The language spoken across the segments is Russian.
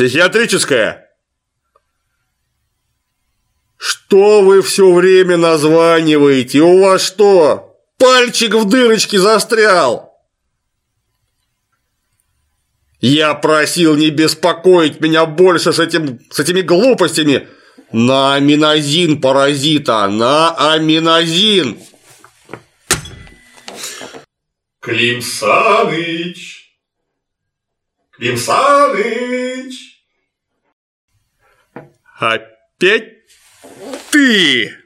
Психиатрическая. Что вы все время названиваете? У вас что? Пальчик в дырочке застрял. Я просил не беспокоить меня больше с, этим, с этими глупостями. На аминозин, паразита, на аминозин. Клим Саныч! Клим Саныч! Опять ты!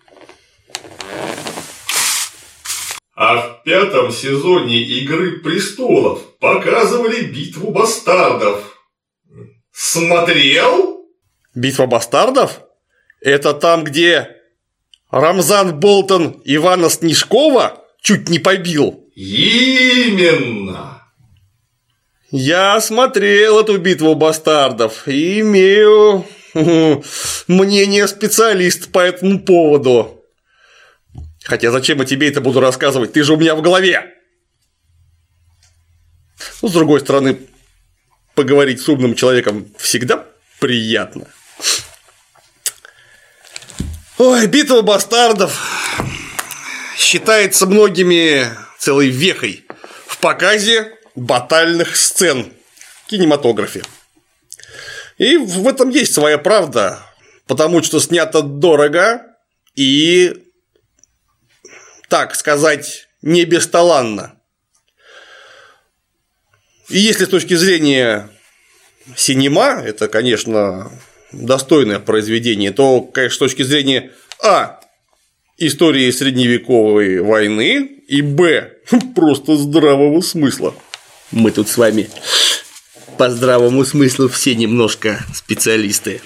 А в пятом сезоне «Игры престолов» показывали битву бастардов. Смотрел? Битва бастардов? Это там, где Рамзан Болтон Ивана Снежкова чуть не побил? Именно! Я смотрел эту битву бастардов и имею мнение специалиста по этому поводу. Хотя зачем я тебе это буду рассказывать? Ты же у меня в голове. Ну, с другой стороны, поговорить с умным человеком всегда приятно. Ой, битва бастардов считается многими целой вехой в показе батальных сцен в кинематографе. И в этом есть своя правда, потому что снято дорого и так сказать, не бесталанно. И если с точки зрения синема, это, конечно, достойное произведение, то, конечно, с точки зрения А. Истории средневековой войны и Б. Просто здравого смысла. Мы тут с вами по здравому смыслу все немножко специалисты.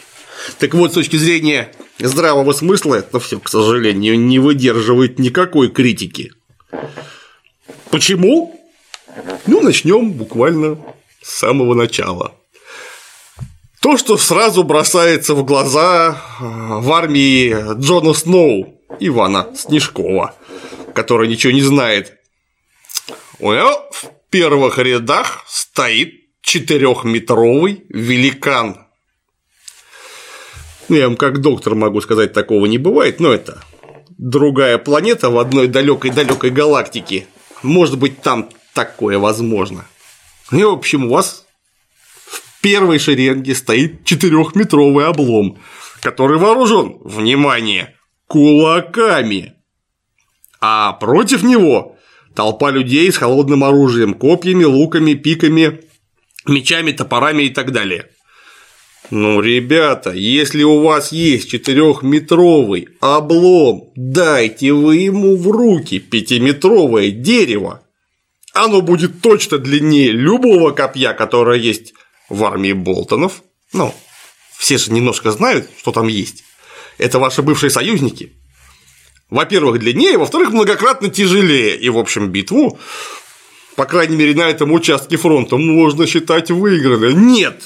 Так вот, с точки зрения здравого смысла, это все, к сожалению, не выдерживает никакой критики. Почему? Ну, начнем буквально с самого начала. То, что сразу бросается в глаза э, в армии Джона Сноу, Ивана Снежкова, который ничего не знает. У него в первых рядах стоит четырехметровый великан ну, я вам как доктор могу сказать, такого не бывает, но это другая планета в одной далекой-далекой галактике. Может быть, там такое возможно. И, в общем, у вас в первой шеренге стоит четырехметровый облом, который вооружен, внимание, кулаками. А против него толпа людей с холодным оружием, копьями, луками, пиками, мечами, топорами и так далее. Ну, ребята, если у вас есть четырехметровый облом, дайте вы ему в руки пятиметровое дерево. Оно будет точно длиннее любого копья, которое есть в армии Болтонов. Ну, все же немножко знают, что там есть. Это ваши бывшие союзники. Во-первых, длиннее, во-вторых, многократно тяжелее. И, в общем, битву, по крайней мере, на этом участке фронта можно считать выигранной. Нет,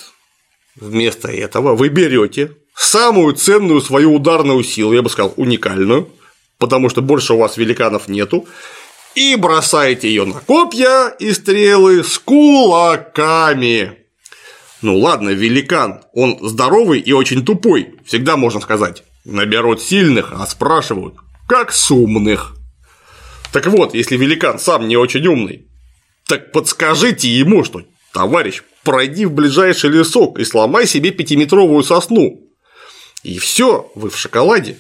Вместо этого вы берете самую ценную свою ударную силу, я бы сказал, уникальную, потому что больше у вас великанов нету, и бросаете ее на копья и стрелы с кулаками. Ну ладно, великан, он здоровый и очень тупой, всегда можно сказать. Наберут сильных, а спрашивают, как с умных. Так вот, если великан сам не очень умный, так подскажите ему, что товарищ, пройди в ближайший лесок и сломай себе пятиметровую сосну. И все, вы в шоколаде.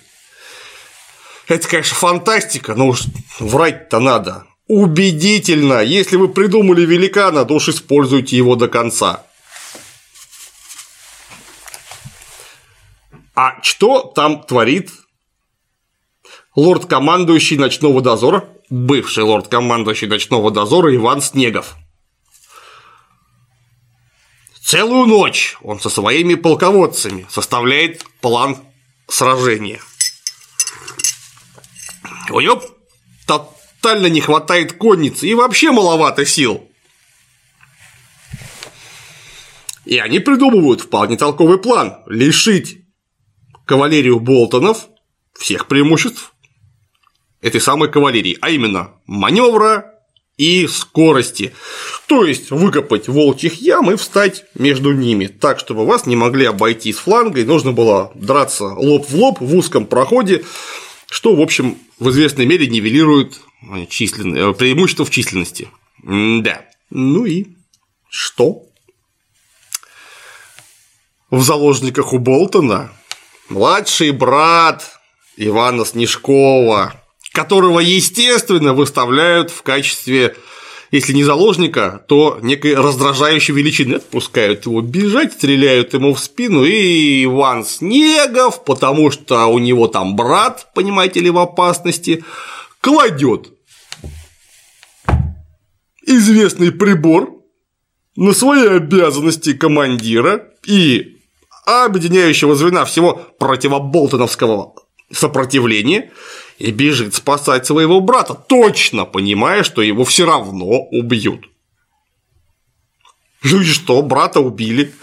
Это, конечно, фантастика, но уж врать-то надо. Убедительно, если вы придумали великана, то уж используйте его до конца. А что там творит лорд-командующий ночного дозора, бывший лорд-командующий ночного дозора Иван Снегов? Целую ночь он со своими полководцами составляет план сражения. У него тотально не хватает конницы и вообще маловато сил. И они придумывают вполне толковый план – лишить кавалерию Болтонов всех преимуществ этой самой кавалерии, а именно маневра, и скорости. То есть выкопать волчьих ям и встать между ними, так, чтобы вас не могли обойти с фланга, и нужно было драться лоб в лоб в узком проходе, что, в общем, в известной мере нивелирует числен... Э, преимущество в численности. да. Ну и что? В заложниках у Болтона младший брат Ивана Снежкова, которого, естественно, выставляют в качестве, если не заложника, то некой раздражающей величины. Отпускают его бежать, стреляют ему в спину, и Иван Снегов, потому что у него там брат, понимаете ли, в опасности, кладет известный прибор на свои обязанности командира и объединяющего звена всего противоболтоновского сопротивления и бежит спасать своего брата, точно понимая, что его все равно убьют. Ну и что, брата убили.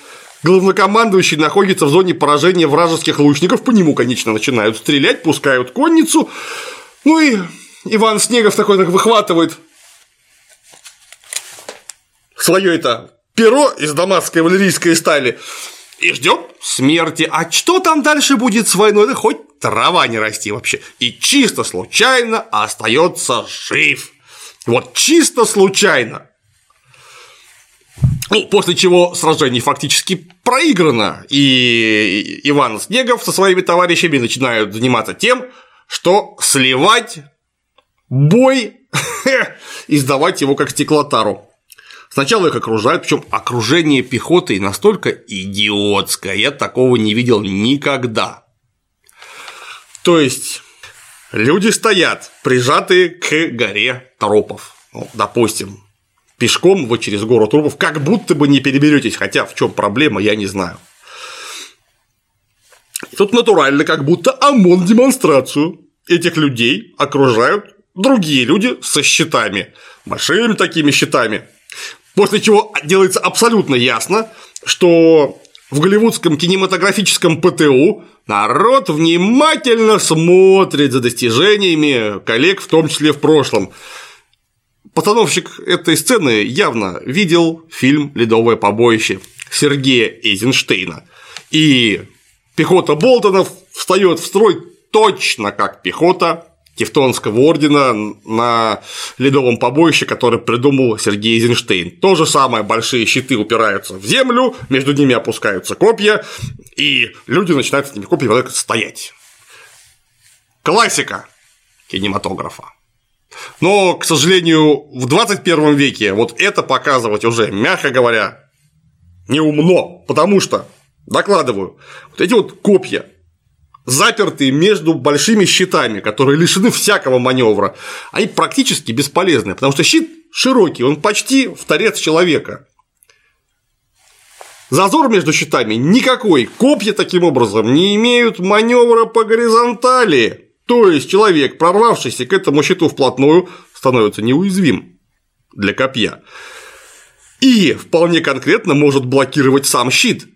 Главнокомандующий находится в зоне поражения вражеских лучников, по нему, конечно, начинают стрелять, пускают конницу. Ну и Иван Снегов такой так выхватывает свое это перо из дамасской валерийской стали и ждет смерти. А что там дальше будет с войной? Да хоть трава не расти вообще. И чисто случайно остается жив. Вот чисто случайно. Ну, после чего сражение фактически проиграно, и Иван Снегов со своими товарищами начинают заниматься тем, что сливать бой и сдавать его как стеклотару. Сначала их окружают, причем окружение пехоты настолько идиотское, я такого не видел никогда. То есть люди стоят, прижатые к горе трупов. Ну, допустим, пешком вы через гору трупов как будто бы не переберетесь, хотя в чем проблема, я не знаю. И тут натурально, как будто ОМОН демонстрацию этих людей окружают другие люди со щитами, большими такими щитами, После чего делается абсолютно ясно, что в голливудском кинематографическом ПТУ народ внимательно смотрит за достижениями коллег, в том числе в прошлом. Постановщик этой сцены явно видел фильм «Ледовое побоище» Сергея Эйзенштейна. И пехота Болтонов встает в строй точно как пехота Тевтонского ордена на ледовом побоище, который придумал Сергей Эйзенштейн. То же самое, большие щиты упираются в землю, между ними опускаются копья, и люди начинают с этими копьями стоять. Классика кинематографа. Но, к сожалению, в 21 веке вот это показывать уже, мягко говоря, неумно, потому что, докладываю, вот эти вот копья, запертые между большими щитами, которые лишены всякого маневра, они практически бесполезны, потому что щит широкий, он почти в торец человека. Зазор между щитами никакой, копья таким образом не имеют маневра по горизонтали. То есть человек, прорвавшийся к этому щиту вплотную, становится неуязвим для копья. И вполне конкретно может блокировать сам щит,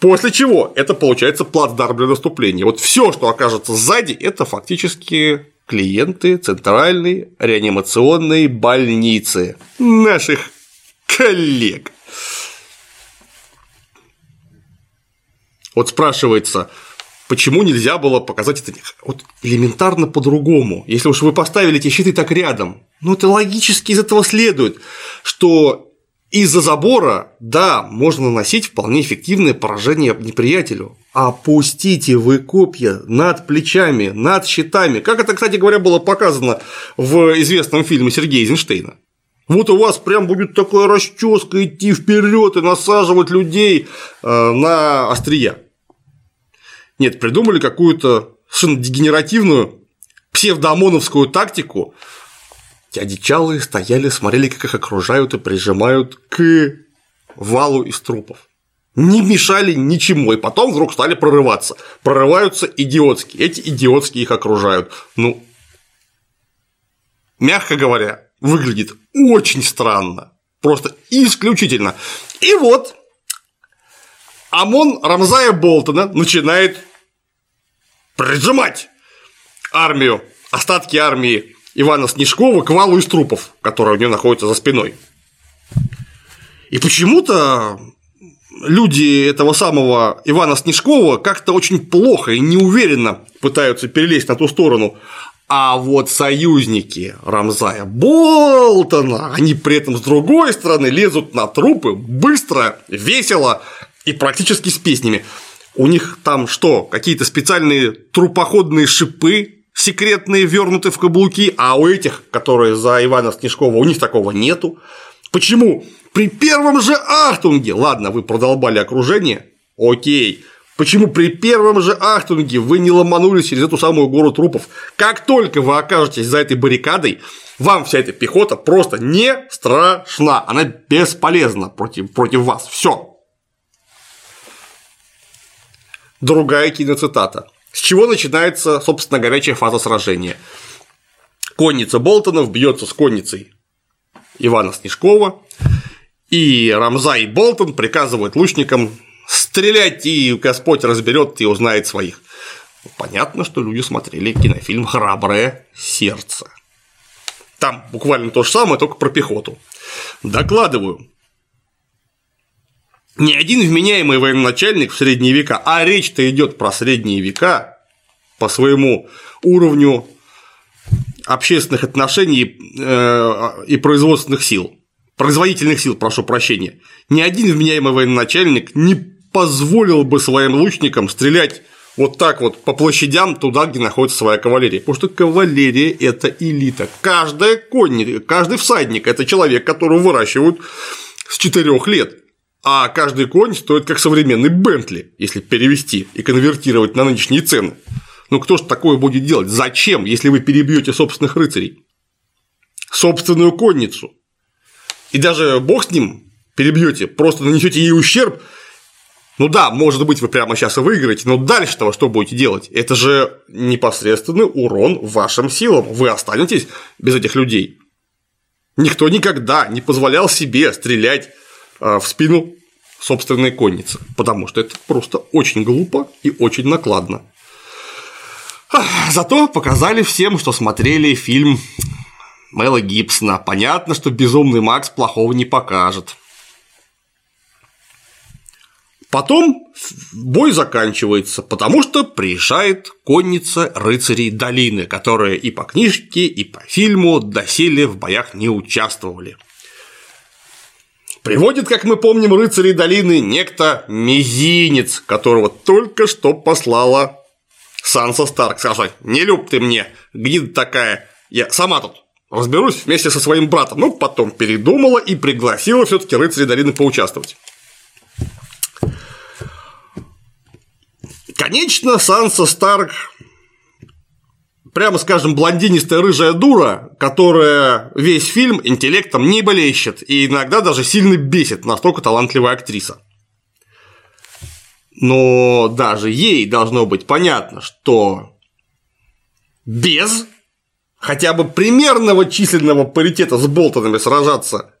После чего это получается плацдарм для наступления. Вот все, что окажется сзади, это фактически клиенты центральной реанимационной больницы наших коллег. Вот спрашивается, почему нельзя было показать это вот элементарно по-другому? Если уж вы поставили эти щиты так рядом, ну это логически из этого следует, что из-за забора, да, можно наносить вполне эффективное поражение неприятелю. Опустите вы копья над плечами, над щитами. Как это, кстати говоря, было показано в известном фильме Сергея Эйзенштейна. Вот у вас прям будет такая расческа идти вперед и насаживать людей э, на острия. Нет, придумали какую-то совершенно дегенеративную псевдоомоновскую тактику, Дяди Чалы стояли, смотрели, как их окружают и прижимают к валу из трупов. Не мешали ничему, и потом вдруг стали прорываться. Прорываются идиотские, эти идиотские их окружают. Ну, мягко говоря, выглядит очень странно. Просто исключительно. И вот ОМОН Рамзая Болтона начинает прижимать армию, остатки армии Ивана Снежкова к валу из трупов, который у него находится за спиной. И почему-то люди этого самого Ивана Снежкова как-то очень плохо и неуверенно пытаются перелезть на ту сторону. А вот союзники Рамзая Болтона, они при этом с другой стороны лезут на трупы быстро, весело и практически с песнями. У них там что, какие-то специальные трупоходные шипы секретные вернуты в каблуки, а у этих, которые за Ивана Снежкова, у них такого нету. Почему? При первом же Ахтунге, ладно, вы продолбали окружение, окей, Почему при первом же Ахтунге вы не ломанулись через эту самую гору трупов? Как только вы окажетесь за этой баррикадой, вам вся эта пехота просто не страшна, она бесполезна против, против вас. Все. Другая киноцитата. С чего начинается, собственно, горячая фаза сражения? Конница Болтонов бьется с конницей Ивана Снежкова, и Рамзай Болтон приказывают лучникам стрелять, и Господь разберет и узнает своих. Понятно, что люди смотрели кинофильм «Храброе сердце». Там буквально то же самое, только про пехоту. Докладываю. Ни один вменяемый военачальник в средние века, а речь-то идет про средние века по своему уровню общественных отношений э, и производственных сил, производительных сил, прошу прощения, ни один вменяемый военачальник не позволил бы своим лучникам стрелять вот так вот по площадям туда, где находится своя кавалерия. Потому что кавалерия – это элита. Каждая конник, каждый всадник – это человек, которого выращивают с 4 лет. А каждый конь стоит как современный Бентли, если перевести и конвертировать на нынешние цены. Ну кто ж такое будет делать? Зачем, если вы перебьете собственных рыцарей? Собственную конницу. И даже бог с ним перебьете, просто нанесете ей ущерб, ну да, может быть, вы прямо сейчас и выиграете, но дальше-то что будете делать? Это же непосредственный урон вашим силам. Вы останетесь без этих людей. Никто никогда не позволял себе стрелять в спину собственной конницы, потому что это просто очень глупо и очень накладно. Зато показали всем, что смотрели фильм Мэла Гибсона. Понятно, что безумный Макс плохого не покажет. Потом бой заканчивается, потому что приезжает конница рыцарей долины, которые и по книжке, и по фильму доселе в боях не участвовали. Приводит, как мы помним, рыцарей долины некто Мизинец, которого только что послала Санса Старк. Сказать, не люб ты мне, где такая, я сама тут разберусь вместе со своим братом. Ну, потом передумала и пригласила все таки рыцарей долины поучаствовать. Конечно, Санса Старк прямо скажем, блондинистая рыжая дура, которая весь фильм интеллектом не блещет и иногда даже сильно бесит, настолько талантливая актриса. Но даже ей должно быть понятно, что без хотя бы примерного численного паритета с Болтонами сражаться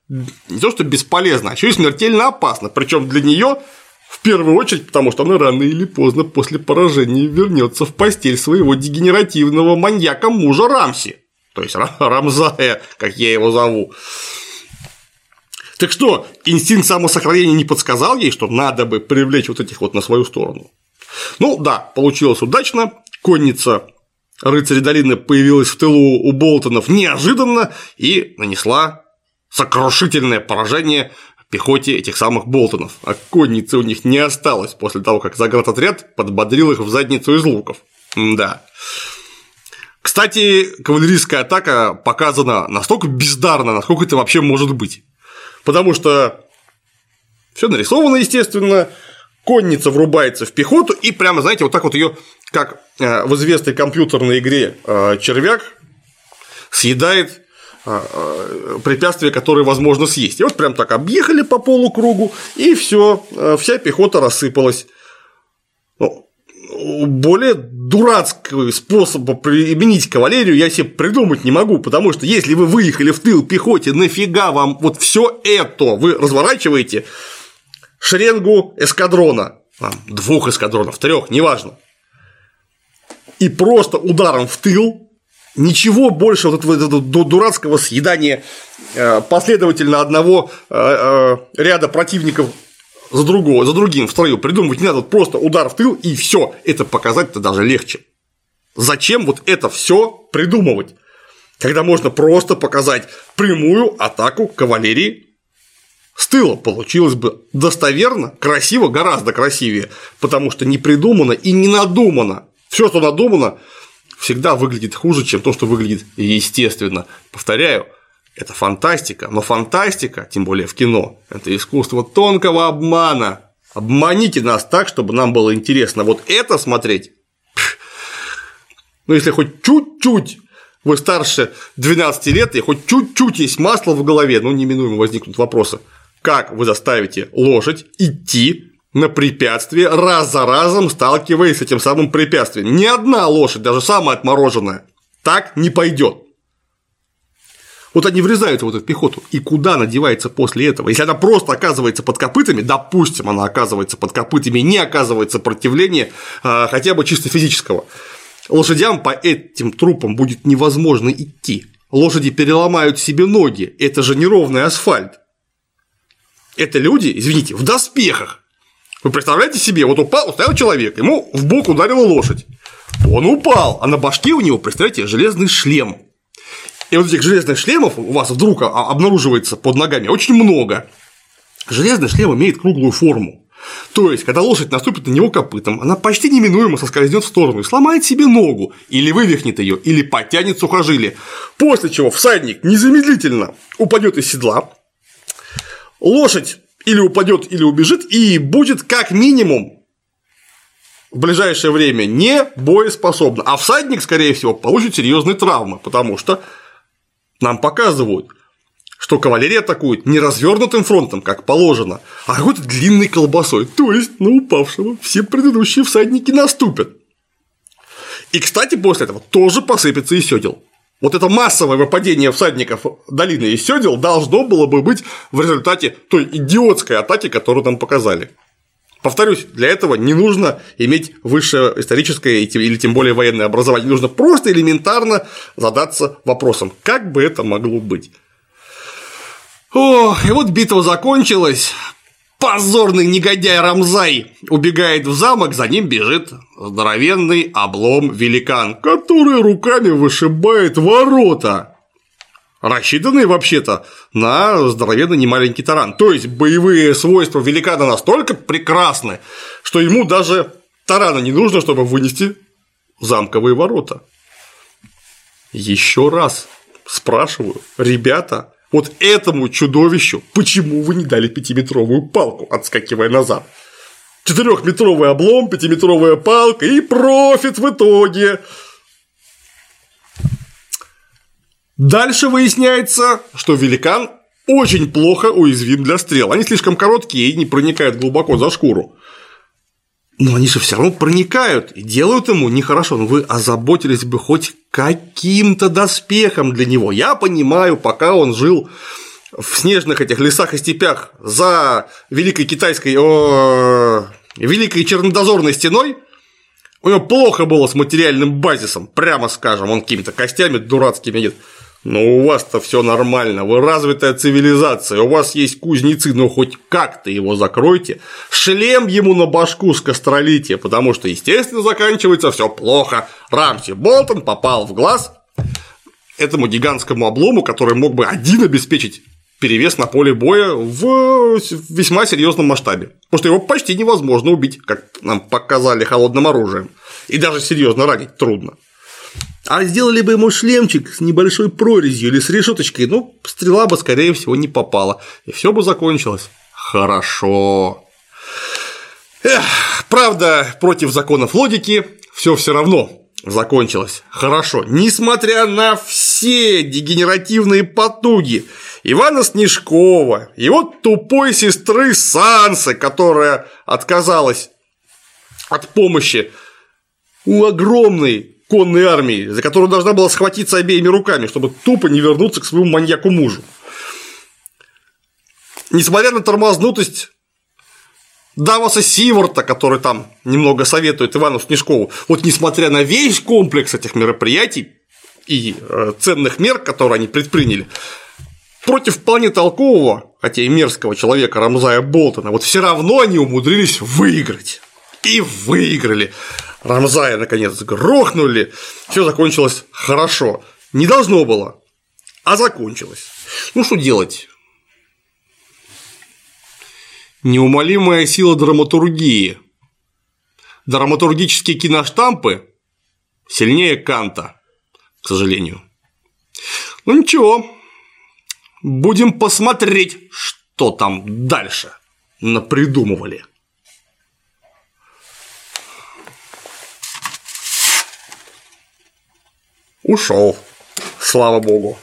не то что бесполезно, а еще и смертельно опасно. Причем для нее в первую очередь, потому что она рано или поздно после поражения вернется в постель своего дегенеративного маньяка мужа Рамси. То есть Рамзая, как я его зову. Так что, инстинкт самосохранения не подсказал ей, что надо бы привлечь вот этих вот на свою сторону. Ну да, получилось удачно. Конница рыцаря долины появилась в тылу у Болтонов неожиданно и нанесла сокрушительное поражение пехоте этих самых Болтонов, а конницы у них не осталось после того, как заградотряд подбодрил их в задницу из луков. Да. Кстати, кавалерийская атака показана настолько бездарно, насколько это вообще может быть. Потому что все нарисовано, естественно, конница врубается в пехоту и прямо, знаете, вот так вот ее, как э, в известной компьютерной игре э, червяк, съедает препятствия, которые возможно съесть. И вот прям так объехали по полукругу, и все, а, вся пехота рассыпалась. Ну, более дурацкого способа применить кавалерию я себе придумать не могу, потому что если вы выехали в тыл пехоте, нафига вам вот все это вы разворачиваете шеренгу эскадрона, двух эскадронов, трех, неважно, и просто ударом в тыл Ничего больше вот этого, этого дурацкого съедания э, последовательно одного э, э, ряда противников за другого, за другим в строю придумывать не надо, вот просто удар в тыл и все. Это показать-то даже легче. Зачем вот это все придумывать? Когда можно просто показать прямую атаку кавалерии с тыла получилось бы достоверно, красиво, гораздо красивее, потому что не придумано и не надумано. Все, что надумано, всегда выглядит хуже, чем то, что выглядит естественно. Повторяю, это фантастика, но фантастика, тем более в кино, это искусство тонкого обмана. Обманите нас так, чтобы нам было интересно вот это смотреть. Ну, если хоть чуть-чуть вы старше 12 лет, и хоть чуть-чуть есть масло в голове, ну, неминуемо возникнут вопросы. Как вы заставите лошадь идти на препятствие, раз за разом сталкиваясь с этим самым препятствием? Ни одна лошадь, даже самая отмороженная, так не пойдет. Вот они врезаются в эту пехоту, и куда она девается после этого? Если она просто оказывается под копытами, допустим, она оказывается под копытами, не оказывает сопротивления а, хотя бы чисто физического, лошадям по этим трупам будет невозможно идти. Лошади переломают себе ноги, это же неровный асфальт. Это люди, извините, в доспехах. Вы представляете себе, вот упал, стоял человек, ему в бок ударила лошадь. Он упал, а на башке у него, представляете, железный шлем. И вот этих железных шлемов у вас вдруг обнаруживается под ногами очень много. Железный шлем имеет круглую форму. То есть, когда лошадь наступит на него копытом, она почти неминуемо соскользнет в сторону и сломает себе ногу, или вывихнет ее, или потянет сухожилие. После чего всадник незамедлительно упадет из седла, лошадь или упадет, или убежит, и будет как минимум в ближайшее время не боеспособна. А всадник, скорее всего, получит серьезные травмы, потому что нам показывают, что кавалерия атакует не развернутым фронтом, как положено, а какой-то длинной колбасой, то есть на упавшего все предыдущие всадники наступят. И, кстати, после этого тоже посыпется и сёдел. Вот это массовое выпадение всадников долины из сёдел должно было бы быть в результате той идиотской атаки, которую нам показали. Повторюсь, для этого не нужно иметь высшее историческое или тем более военное образование, нужно просто элементарно задаться вопросом, как бы это могло быть. О, и вот битва закончилась, позорный негодяй Рамзай убегает в замок, за ним бежит здоровенный облом великан, который руками вышибает ворота рассчитанные вообще-то на здоровенный немаленький таран. То есть боевые свойства великана настолько прекрасны, что ему даже тарана не нужно, чтобы вынести замковые ворота. Еще раз спрашиваю, ребята, вот этому чудовищу почему вы не дали пятиметровую палку, отскакивая назад? Четырехметровый облом, пятиметровая палка и профит в итоге. Дальше выясняется, что великан очень плохо уязвим для стрел. Они слишком короткие и не проникают глубоко за шкуру. Но они же все равно проникают и делают ему нехорошо. Но вы озаботились бы хоть каким-то доспехом для него. Я понимаю, пока он жил в снежных этих лесах и степях за Великой Китайской, о, Великой Чернодозорной стеной, у него плохо было с материальным базисом, прямо скажем, он какими-то костями дурацкими идет. Но у вас-то все нормально, вы развитая цивилизация, у вас есть кузнецы, но хоть как-то его закройте, шлем ему на башку с костролития, потому что, естественно, заканчивается все плохо. Рамси Болтон попал в глаз этому гигантскому облому, который мог бы один обеспечить перевес на поле боя в весьма серьезном масштабе. Потому что его почти невозможно убить, как нам показали холодным оружием. И даже серьезно ранить трудно. А сделали бы ему шлемчик с небольшой прорезью или с решеточкой, ну, стрела бы, скорее всего, не попала. И все бы закончилось. Хорошо. Эх, правда, против законов логики все все равно закончилось хорошо, несмотря на все дегенеративные потуги Ивана Снежкова, его тупой сестры Сансы, которая отказалась от помощи у огромной конной армии, за которую должна была схватиться обеими руками, чтобы тупо не вернуться к своему маньяку-мужу. Несмотря на тормознутость Давоса Сиворта, который там немного советует Ивану Снежкову, вот несмотря на весь комплекс этих мероприятий, и э, ценных мер, которые они предприняли, против вполне толкового, хотя и мерзкого человека Рамзая Болтона, вот все равно они умудрились выиграть. И выиграли. Рамзая, наконец, грохнули, все закончилось хорошо. Не должно было, а закончилось. Ну что делать? Неумолимая сила драматургии. Драматургические киноштампы сильнее Канта, к сожалению. Ну ничего, будем посмотреть, что там дальше напридумывали. Ушел, слава богу.